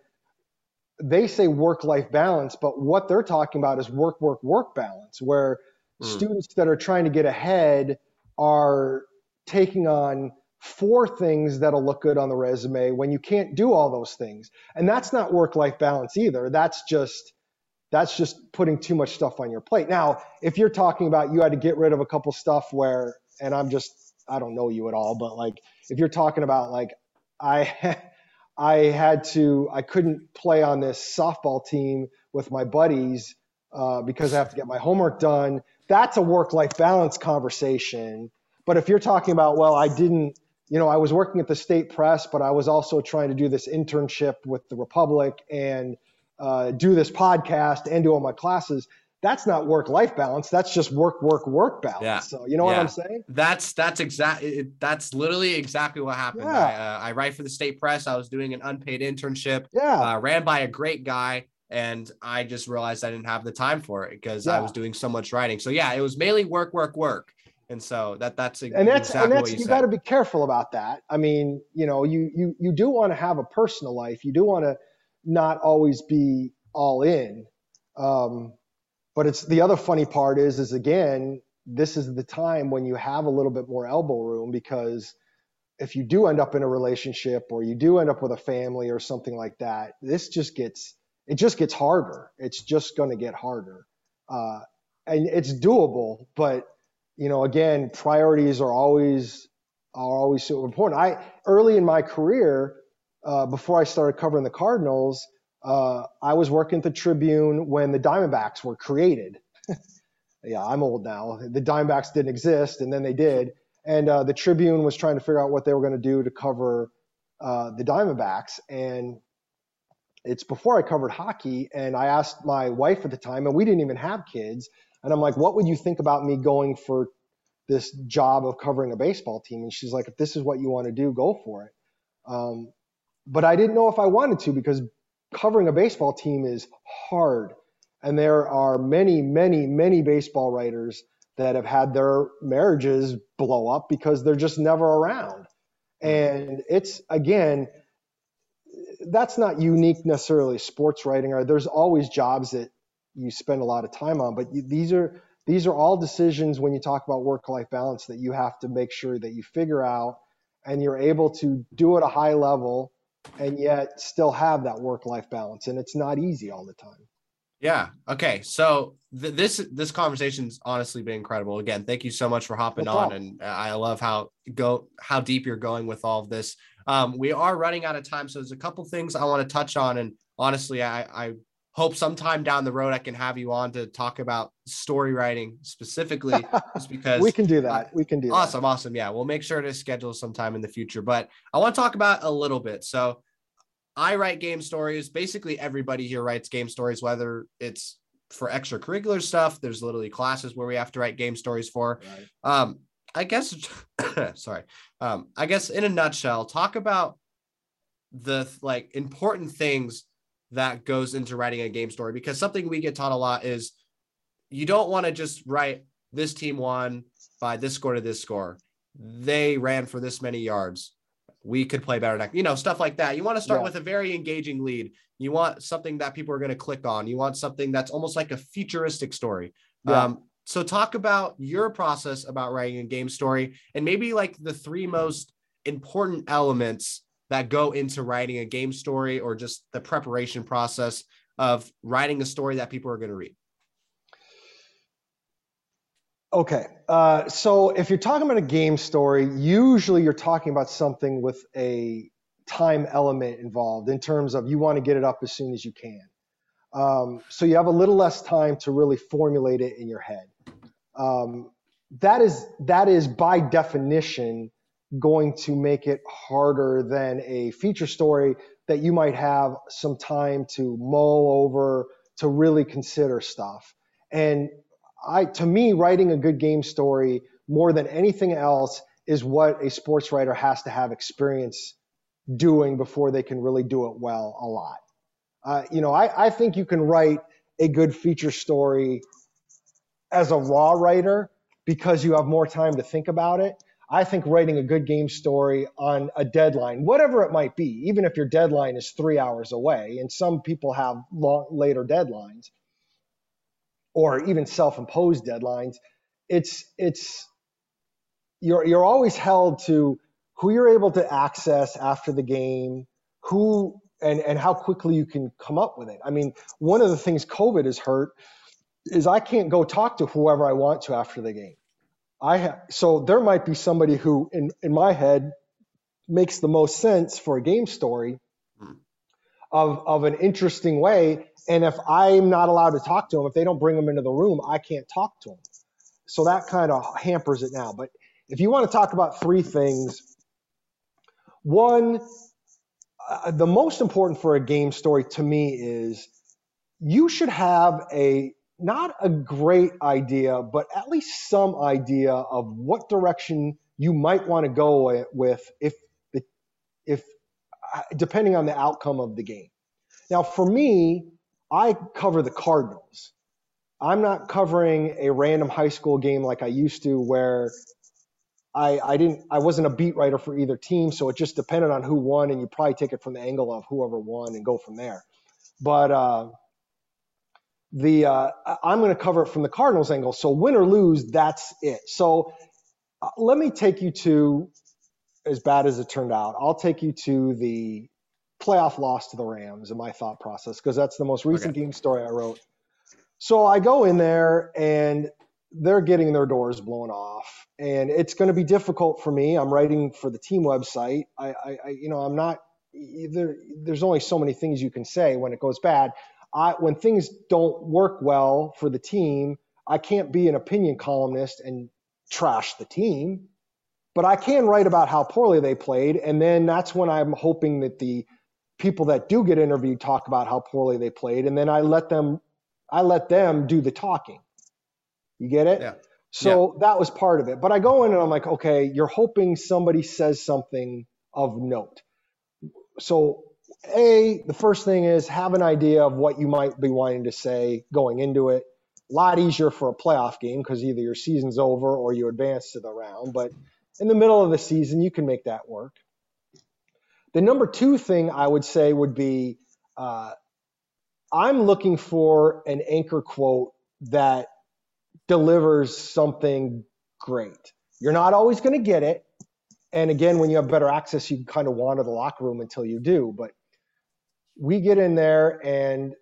they say work-life balance, but what they're talking about is work-work-work balance, where mm. students that are trying to get ahead are taking on four things that'll look good on the resume when you can't do all those things, and that's not work-life balance either. That's just that's just putting too much stuff on your plate. Now, if you're talking about you had to get rid of a couple stuff where, and I'm just I don't know you at all, but like if you're talking about like I I had to I couldn't play on this softball team with my buddies uh, because I have to get my homework done. That's a work life balance conversation. But if you're talking about well, I didn't you know I was working at the state press, but I was also trying to do this internship with the Republic and uh, do this podcast and do all my classes that's not work life balance. That's just work, work, work balance. Yeah. So you know yeah. what I'm saying? That's that's exactly that's literally exactly what happened. Yeah. I, uh, I, write for the state press. I was doing an unpaid internship. Yeah. Uh, ran by a great guy, and I just realized I didn't have the time for it because. I was doing so much writing. So yeah, it was mainly work, work, work. And so that that's and that's exactly and that's you, you got to be careful about that. I mean, you know, you you you do want to have a personal life. You do want to not always be all in. Um, but it's the other funny part is is again, this is the time when you have a little bit more elbow room because if you do end up in a relationship or you do end up with a family or something like that, this just gets it just gets harder. It's just going to get harder, uh, and it's doable. But you know, again, priorities are always are always so important. I early in my career, uh, before I started covering the Cardinals, uh, I was working at the Tribune when the Diamondbacks were created. yeah, I'm old now. The Diamondbacks didn't exist, and then they did. And uh, the Tribune was trying to figure out what they were going to do to cover uh, the Diamondbacks. And it's before I covered hockey, and I asked my wife at the time, and we didn't even have kids. And I'm like, what would you think about me going for this job of covering a baseball team? And she's like, if this is what you want to do, go for it. Um, but I didn't know if I wanted to because covering a baseball team is hard. And there are many, many, many baseball writers that have had their marriages blow up because they're just never around. And it's, again, that's not unique necessarily sports writing or there's always jobs that you spend a lot of time on but you, these are these are all decisions when you talk about work life balance that you have to make sure that you figure out and you're able to do at a high level and yet still have that work life balance and it's not easy all the time. Yeah. Okay. So th- this this conversation's honestly been incredible. Again thank you so much for hopping no on and i love how go how deep you're going with all of this. Um, we are running out of time so there's a couple things i want to touch on and honestly i i hope sometime down the road I can have you on to talk about story writing specifically, just because we can do that. we can do awesome, that. awesome. Yeah, we'll make sure to schedule sometime in the future. But I want to talk about a little bit. So I write game stories. Basically, everybody here writes game stories, whether it's for extracurricular stuff. There's literally classes where we have to write game stories for. Right. Um, I guess sorry. Um, I guess in a nutshell, talk about the like important things that goes into writing a game story because something we get taught a lot is you don't want to just write this team won by this score to this score. They ran for this many yards. We could play better next, you know, stuff like that. You want to start yeah. with a very engaging lead. You want something that people are going to click on. You want something that's almost like a futuristic story. Yeah. Um, so talk about your process about writing a game story and maybe like the three most important elements that go into writing a game story or just the preparation process of writing a story that people are going to read? Okay. Uh, so if you're talking about a game story, usually you're talking about something with a time element involved in terms of you want to get it up as soon as you can. Um, so you have a little less time to really formulate it in your head. Um, that is that is by definition going to make it harder than a feature story that you might have some time to mull over to really consider stuff. And I, to me, writing a good game story more than anything else is what a sports writer has to have experience doing before they can really do it well a lot. Uh, you know, I, I think you can write a good feature story as a raw writer because you have more time to think about it. I think writing a good game story on a deadline, whatever it might be, even if your deadline is three hours away, and some people have long, later deadlines or even self-imposed deadlines, it's it's you're you're always held to who you're able to access after the game, who and and how quickly you can come up with it. I mean, one of the things COVID has hurt is I can't go talk to whoever I want to after the game I ha- so there might be somebody who in in my head makes the most sense for a game story hmm. of of an interesting way. And if I'm not allowed to talk to them, if they don't bring them into the room, I can't talk to them. So that kind of hampers it now. But if you want to talk about three things, one, uh, the most important for a game story to me is you should have a not a great idea, but at least some idea of what direction you might want to go with if the if uh, depending on the outcome of the game. Now, for me, I cover the Cardinals. I'm not covering a random high school game like I used to, where I, I didn't I wasn't a beat writer for either team, so it just depended on who won, and you probably take it from the angle of whoever won and go from there. But uh, the uh, I'm going to cover it from the Cardinals angle. So win or lose, that's it. So uh, let me take you to as bad as it turned out. I'll take you to the playoff loss to the Rams in my thought process because that's the most recent okay. game story I wrote. So I go in there and they're getting their doors blown off, and it's going to be difficult for me. I'm writing for the team website. I, I, I you know, I'm not. There, there's only so many things you can say when it goes bad. I, when things don't work well for the team, I can't be an opinion columnist and trash the team, but I can write about how poorly they played. And then that's when I'm hoping that the people that do get interviewed talk about how poorly they played. And then I let them, I let them do the talking. You get it? Yeah. So yeah. that was part of it. But I go in and I'm like, okay, you're hoping somebody says something of note. So a, the first thing is have an idea of what you might be wanting to say going into it. A lot easier for a playoff game because either your season's over or you advance to the round. But in the middle of the season, you can make that work. The number two thing I would say would be uh, I'm looking for an anchor quote that delivers something great. You're not always going to get it. And again, when you have better access, you kind of wander the locker room until you do. But we get in there and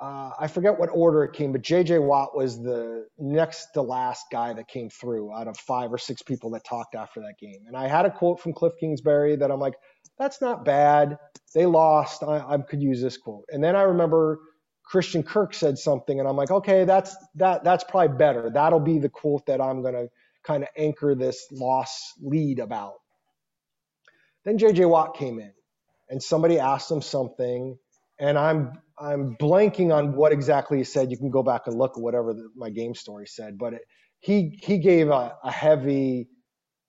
uh, I forget what order it came, but JJ Watt was the next to last guy that came through out of five or six people that talked after that game. And I had a quote from Kliff Kingsbury that I'm like, that's not bad. They lost. I, I could use this quote. And then I remember Christian Kirk said something, and I'm like, okay, that's that that's probably better. That'll be the quote that I'm gonna kind of anchor this loss lead about. Then JJ Watt came in and somebody asked him something, and I'm I'm blanking on what exactly he said. You can go back and look at whatever the, my game story said, but it, he he gave a, a heavy,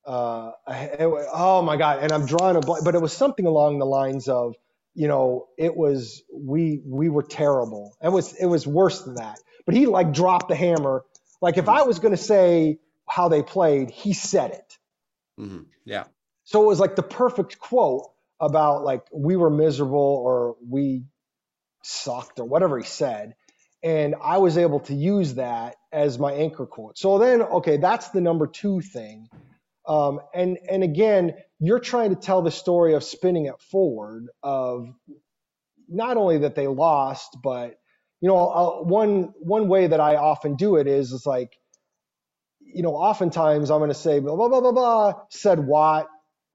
uh, a, oh my god, and I'm drawing a blank, but it was something along the lines of, you know, it was we we were terrible. It was it was worse than that. But he like dropped the hammer. Like if I was going to say how they played, he said it. Mm-hmm. Yeah. So it was like the perfect quote about like we were miserable or we sucked or whatever he said. And I was able to use that as my anchor quote. So then, okay, that's the number two thing. Um, and and again, you're trying to tell the story of spinning it forward of not only that they lost, but you know, I'll, one one way that I often do it is is like, you know, oftentimes I'm going to say blah blah blah blah blah said what,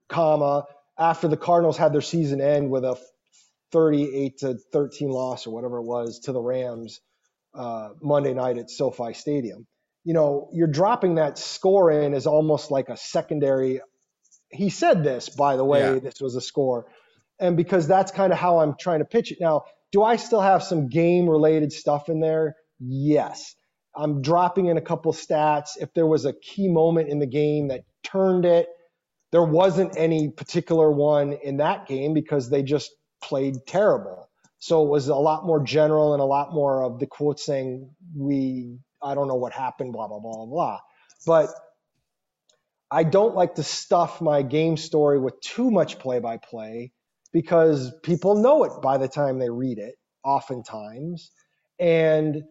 comma after the Cardinals had their season end with a 38 to 13 loss or whatever it was to the Rams uh, Monday night at SoFi Stadium. You know, you're dropping that score in as almost like a secondary. He said this, by the way, yeah. this was a score. And because that's kind of how I'm trying to pitch it. Now, do I still have some game related stuff in there? Yes. I'm dropping in a couple stats. If there was a key moment in the game that turned it, there wasn't any particular one in that game because they just played terrible. So it was a lot more general and a lot more of the quote saying, we, I don't know what happened, blah, blah, blah, blah. But I don't like to stuff my game story with too much play by play because people know it by the time they read it, oftentimes. And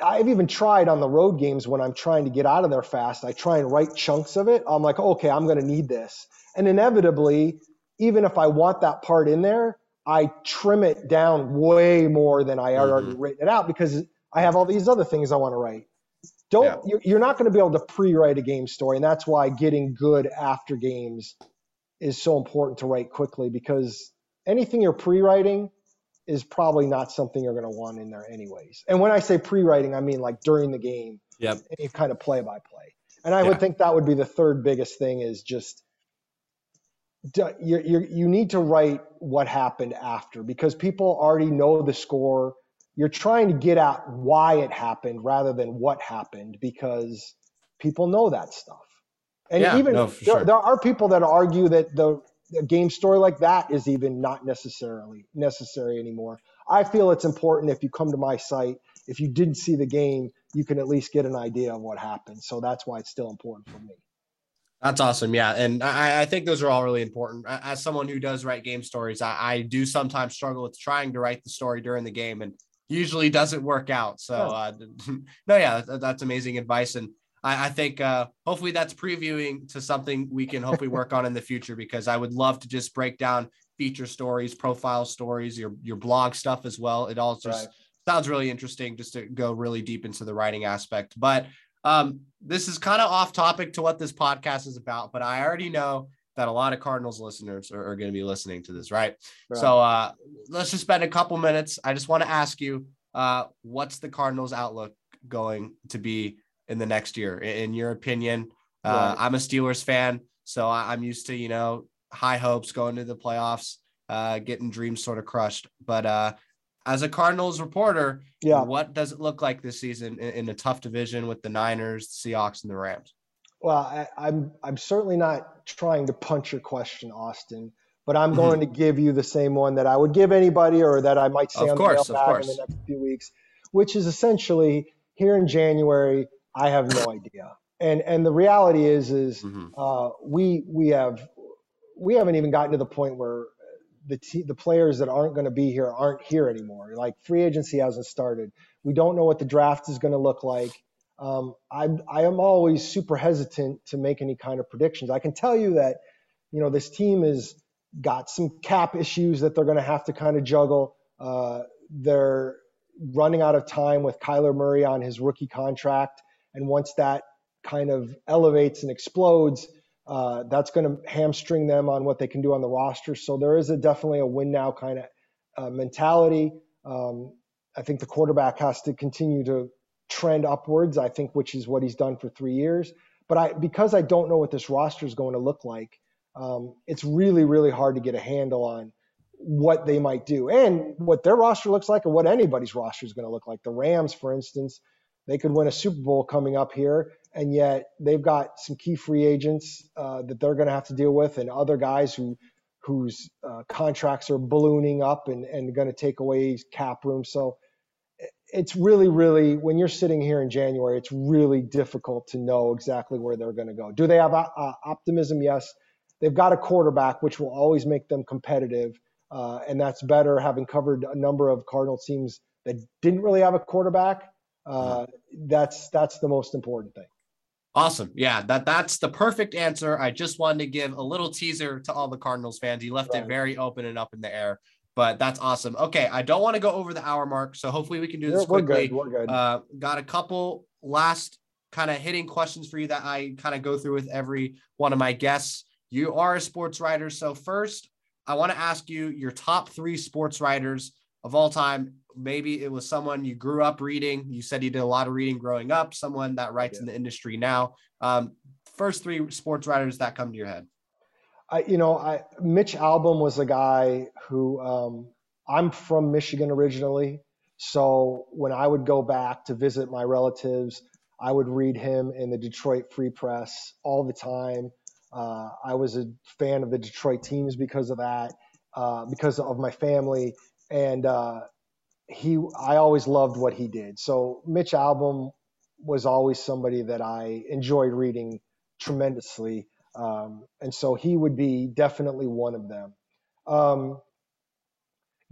I, have even tried on the road games when I'm trying to get out of there fast. I try and write chunks of it. I'm like, okay, I'm going to need this. And inevitably, even if I want that part in there, I trim it down way more than I already mm-hmm. written it out because I have all these other things I want to write. don't yeah. you're, you're not going to be able to pre-write a game story, and that's why getting good after games is so important to write quickly because anything you're pre-writing is probably not something you're going to want in there anyways. And when I say pre-writing, I mean like during the game, yep. any kind of play-by-play. And I yeah. would think that would be the third biggest thing is just you you you need to write what happened after because people already know the score. You're trying to get at why it happened rather than what happened because people know that stuff. And yeah, even no, there, sure. there are people that argue that the a game story like that is even not necessarily necessary anymore. I feel it's important if you come to my site, if you didn't see the game, you can at least get an idea of what happened. So that's why it's still important for me. That's awesome. Yeah. And I, I, think those are all really important. As someone who does write game stories, I, I, do sometimes struggle with trying to write the story during the game and usually doesn't work out. So, uh, no, yeah, that's amazing advice. And I, I think uh, hopefully that's previewing to something we can hopefully work on in the future because I would love to just break down feature stories, profile stories, your your blog stuff as well. It all just right. sounds really interesting just to go really deep into the writing aspect. But um, this is kind of off topic to what this podcast is about, but I already know that a lot of Cardinals listeners are, are going to be listening to this, right? right. So uh, let's just spend a couple minutes. I just want to ask you, uh, what's the Cardinals' outlook going to be in the next year, in your opinion? Uh, I'm a Steelers fan, so I'm used to you know high hopes going to the playoffs, uh, getting dreams sort of crushed. But uh, as a Cardinals reporter, yeah, what does it look like this season in, in a tough division with the Niners, the Seahawks, and the Rams? Well, I, I'm I'm certainly not trying to punch your question, Austin, but I'm going mm-hmm. to give you the same one that I would give anybody, or that I might say of on course, the mailbag in the next few weeks, which is essentially here in January I have no idea. And and the reality is is mm-hmm. uh, we we have we haven't even gotten to the point where the t- the players that aren't going to be here aren't here anymore. Like free agency hasn't started. We don't know what the draft is going to look like. Um, I I am always super hesitant to make any kind of predictions. I can tell you that you know this team has got some cap issues that they're going to have to kind of juggle. Uh, they're running out of time with Kyler Murray on his rookie contract. And once that kind of elevates and explodes, uh, that's going to hamstring them on what they can do on the roster. So there is a definitely a win now kind of uh, mentality. Um, I think the quarterback has to continue to trend upwards. I think, which is what he's done for three years. But I, because I don't know what this roster is going to look like, um, it's really, really hard to get a handle on what they might do and what their roster looks like, or what anybody's roster is going to look like. The Rams, for instance, they could win a Super Bowl coming up here, and yet they've got some key free agents uh, that they're going to have to deal with, and other guys who whose uh, contracts are ballooning up and, and going to take away cap room. So it's really, really, when you're sitting here in January, it's really difficult to know exactly where they're going to go. Do they have uh, optimism? Yes. They've got a quarterback, which will always make them competitive. Uh, and that's better having covered a number of Cardinal teams that didn't really have a quarterback uh, that's that's the most important thing. Awesome. Yeah, that that's the perfect answer. I just wanted to give a little teaser to all the Cardinals fans. He left right. it very open and up in the air, but that's awesome. Okay, I don't want to go over the hour mark, so hopefully we can do this yeah, quickly. We're good. We're good. Uh, got a couple last kind of hitting questions for you that I kind of go through with every one of my guests. You are a sports writer, so first I want to ask you your top three sports writers of all time maybe it was someone you grew up reading. You said you did a lot of reading growing up, someone that writes yeah. in the industry now. Um, first three sports writers that come to your head. I, you know, I, Mitch Albom was a guy who um, I'm from Michigan originally. So when I would go back to visit my relatives, I would read him in the Detroit Free Press all the time. Uh, I was a fan of the Detroit teams because of that, uh, because of my family. And uh, he I always loved what he did. So Mitch Albom was always somebody that I enjoyed reading tremendously, um, and so he would be definitely one of them. Um,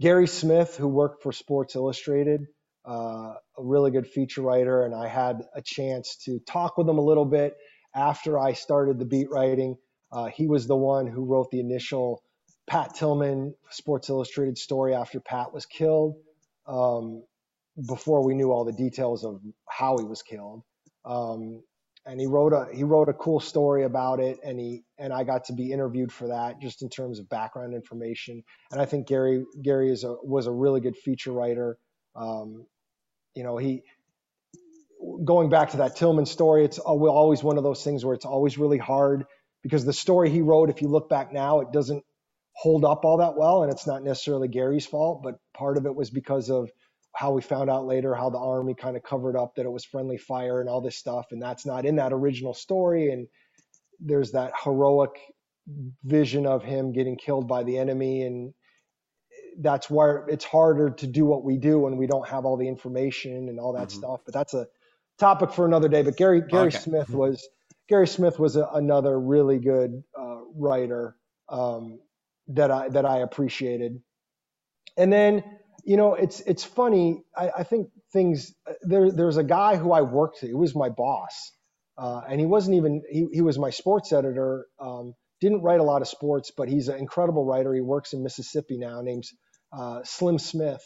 Gary Smith, who worked for Sports Illustrated, uh, a really good feature writer, and I had a chance to talk with him a little bit after I started the beat writing. Uh, he was the one who wrote the initial Pat Tillman Sports Illustrated story after Pat was killed um, before we knew all the details of how he was killed. Um, and he wrote a he wrote a cool story about it and he and I got to be interviewed for that just in terms of background information and I think Gary Gary is a was a really good feature writer um, you know he going back to that Tillman story it's always one of those things where it's always really hard because the story he wrote if you look back now it doesn't hold up all that well and it's not necessarily Gary's fault but part of it was because of how we found out later how the army kind of covered up that it was friendly fire and all this stuff and that's not in that original story and there's that heroic vision of him getting killed by the enemy and that's where it's harder to do what we do when we don't have all the information and all that mm-hmm. stuff but that's a topic for another day but gary gary okay. smith mm-hmm. was gary smith was a, another really good uh, writer um, that i that i appreciated and then you know, it's it's funny. I, I think things there. There's a guy who I worked. He was my boss, uh, and he wasn't even. He he was my sports editor. Um, didn't write a lot of sports, but he's an incredible writer. He works in Mississippi now. Name's uh, Slim Smith,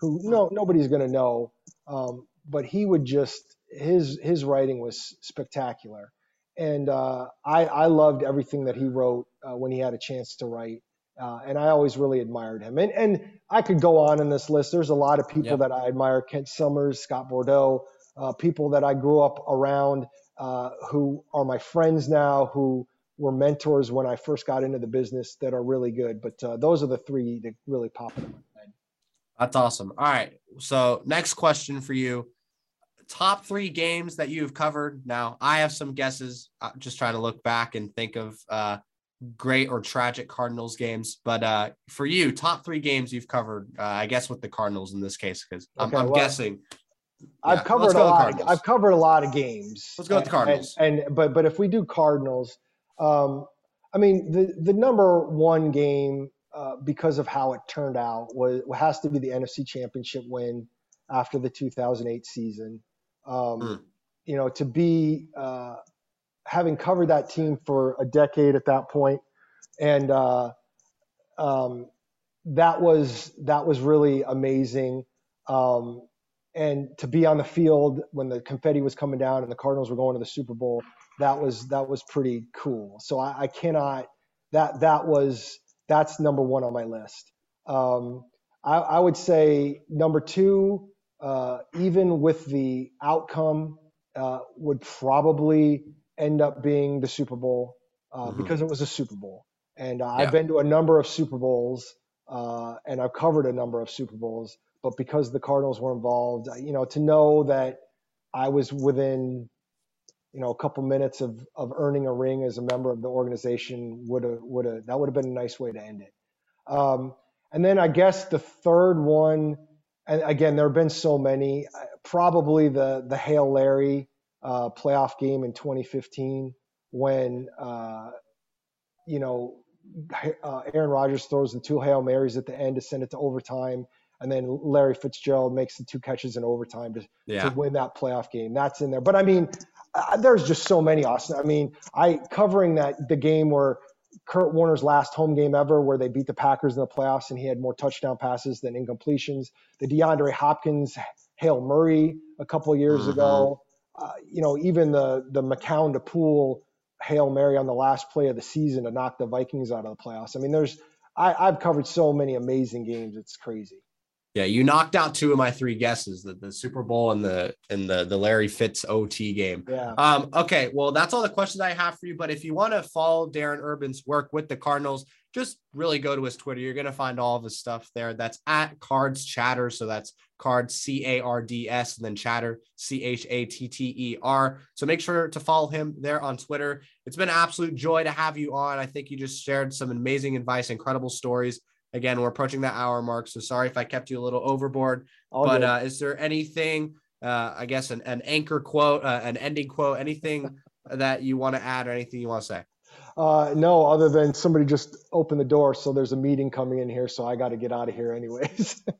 who no nobody's going to know, um, but he would just his his writing was spectacular, and uh, I I loved everything that he wrote uh, when he had a chance to write. Uh, and I always really admired him. And and I could go on in this list. There's a lot of people yep. that I admire: Kent Somers, Scott Bordow, uh, people that I grew up around uh, who are my friends now, who were mentors when I first got into the business that are really good. But uh, those are the three that really pop into my head. That's awesome. All right. So next question for you. Top three games that you've covered. Now, I have some guesses. I'm just trying to look back and think of uh, great or tragic Cardinals games. But uh, for you, top three games you've covered, uh, I guess with the Cardinals in this case, because I'm, okay, I'm well, guessing. I've yeah, covered a lot. Of, I've covered a lot of games. Let's go with the Cardinals. And, and, but but if we do Cardinals, um, I mean the the number one game uh, because of how it turned out was has to be the NFC Championship win after the 2008 season. Um, mm. You know, to be uh, having covered that team for a decade at that point, and uh, um, that was that was really amazing. Um, and to be on the field when the confetti was coming down and the Cardinals were going to the Super Bowl, that was that was pretty cool. So I, I cannot that that was that's number one on my list. Um, I, I, would say number two, uh, even with the outcome, uh, would probably end up being the Super Bowl uh, mm-hmm. because it was a Super Bowl. And uh, yeah. I've been to a number of Super Bowls uh, and I've covered a number of Super Bowls. But because the Cardinals were involved, you know, to know that I was within, you know, a couple minutes of, of earning a ring as a member of the organization would have would have that would have been a nice way to end it. Um, and then I guess the third one, and again, there have been so many. Uh, probably the the Hail Larry uh, playoff game in 2015 when uh, you know uh, Aaron Rodgers throws the two hail marys at the end to send it to overtime, and then Larry Fitzgerald makes the two catches in overtime to, yeah. to win that playoff game. That's in there. But I mean, uh, there's just so many, Austin. I mean, I covering that the game where Kurt Warner's last home game ever, where they beat the Packers in the playoffs, and he had more touchdown passes than incompletions. The DeAndre Hopkins Hail Murray a couple years mm-hmm. ago. Uh, you know, even the the McCown to Poole hail mary on the last play of the season to knock the Vikings out of the playoffs. I mean, there's I, I've covered so many amazing games. It's crazy. Yeah, you knocked out two of my three guesses: the, the Super Bowl and the and the the Larry Fitz OT game. Yeah. Um. Okay. Well, that's all the questions I have for you. But if you want to follow Darren Urban's work with the Cardinals, just really go to his Twitter. You're gonna find all of his stuff there. That's at Cards Chatter. So that's Cards C A R D S and then Chatter C H A T T E R. So make sure to follow him there on Twitter. It's been an absolute joy to have you on. I think you just shared some amazing advice, incredible stories Again, we're approaching that hour mark, so sorry if I kept you a little overboard. All but uh, is there anything, uh, I guess, an, an anchor quote, uh, an ending quote, anything that you want to add or anything you want to say? Uh, no, other than somebody just opened the door, so there's a meeting coming in here, so I got to get out of here anyways.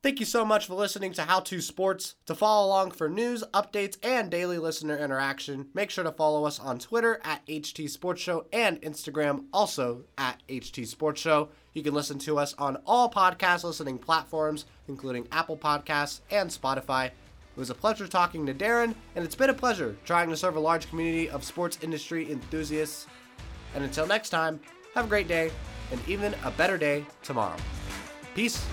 Thank you so much for listening to How to Sports. To follow along for news, updates, and daily listener interaction, make sure to follow us on Twitter at HT Sports Show and Instagram also at HT Sports Show. You can listen to us on all podcast listening platforms, including Apple Podcasts and Spotify. It was a pleasure talking to Darren, and it's been a pleasure trying to serve a large community of sports industry enthusiasts. And until next time, have a great day and even a better day tomorrow. Peace.